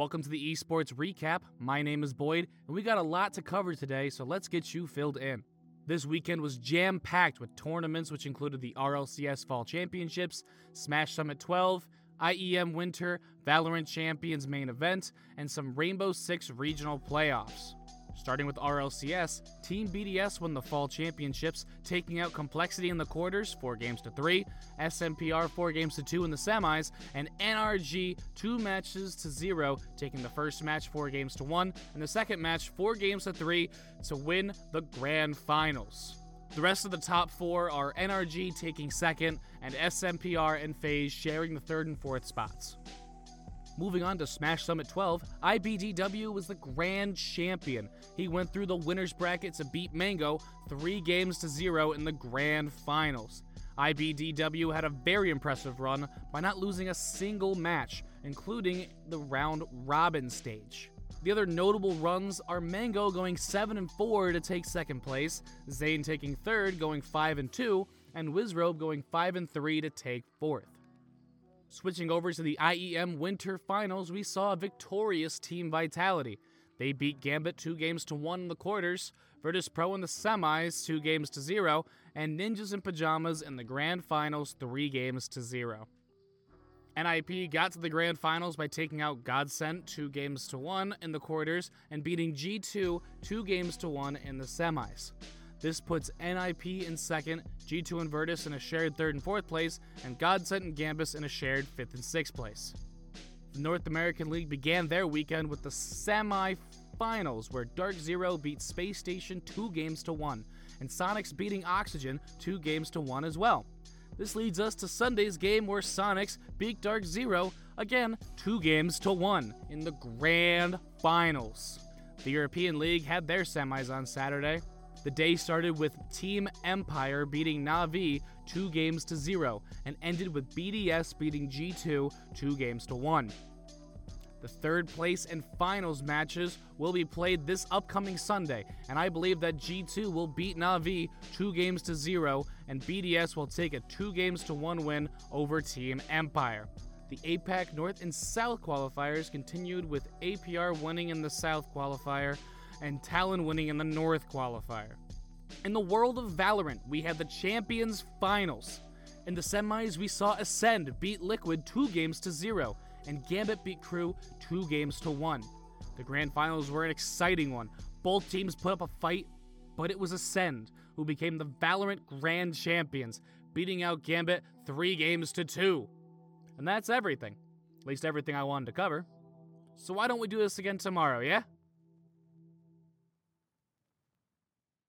Welcome to the esports recap. My name is Boyd, and we got a lot to cover today, so let's get you filled in. This weekend was jam packed with tournaments which included the RLCS Fall Championships, Smash Summit 12, IEM Winter, Valorant Champions main event, and some Rainbow Six regional playoffs. Starting with RLCS, Team BDS won the Fall Championships, taking out Complexity in the quarters, 4 games to 3, SMPR 4 games to 2 in the semis, and NRG 2 matches to 0, taking the first match 4 games to 1, and the second match 4 games to 3 to win the Grand Finals. The rest of the top four are NRG taking second, and SMPR and FaZe sharing the third and fourth spots. Moving on to Smash Summit 12, IBDW was the grand champion. He went through the winners bracket to beat Mango 3 games to 0 in the grand finals. IBDW had a very impressive run by not losing a single match, including the round robin stage. The other notable runs are Mango going 7 and 4 to take second place, Zain taking third going 5 and 2, and Wizzrobe going 5 and 3 to take fourth. Switching over to the IEM Winter Finals, we saw a victorious Team Vitality. They beat Gambit 2 games to 1 in the quarters, Virtus Pro in the semis 2 games to 0, and Ninjas in Pajamas in the Grand Finals 3 games to 0. NIP got to the Grand Finals by taking out Godsent 2 games to 1 in the quarters and beating G2 2 games to 1 in the semis. This puts NIP in second, G2 and Virtus in a shared third and fourth place, and Godsent and Gambit in a shared fifth and sixth place. The North American League began their weekend with the semi-finals, where Dark Zero beat Space Station two games to one, and Soniqs beating Oxygen two games to one as well. This leads us to Sunday's game where Soniqs beat Dark Zero again two games to one in the grand finals. The European League had their semis on Saturday. The day started with Team Empire beating Navi 2 games to 0 and ended with BDS beating G2 2 games to 1. The third place and finals matches will be played this upcoming Sunday, and I believe that G2 will beat Navi 2 games to 0 and BDS will take a 2 games to 1 win over Team Empire. The APAC North and South qualifiers continued with APR winning in the South qualifier and Talon winning in the North qualifier. In the world of Valorant, we had the Champions Finals. In the semis, we saw Acend beat Liquid 2 games to 0, and Gambit beat KRÜ 2 games to 1. The grand finals were an exciting one. Both teams put up a fight, but it was Acend who became the Valorant Grand Champions, beating out Gambit 3 games to 2. And that's everything. At least everything I wanted to cover. So why don't we do this again tomorrow, yeah?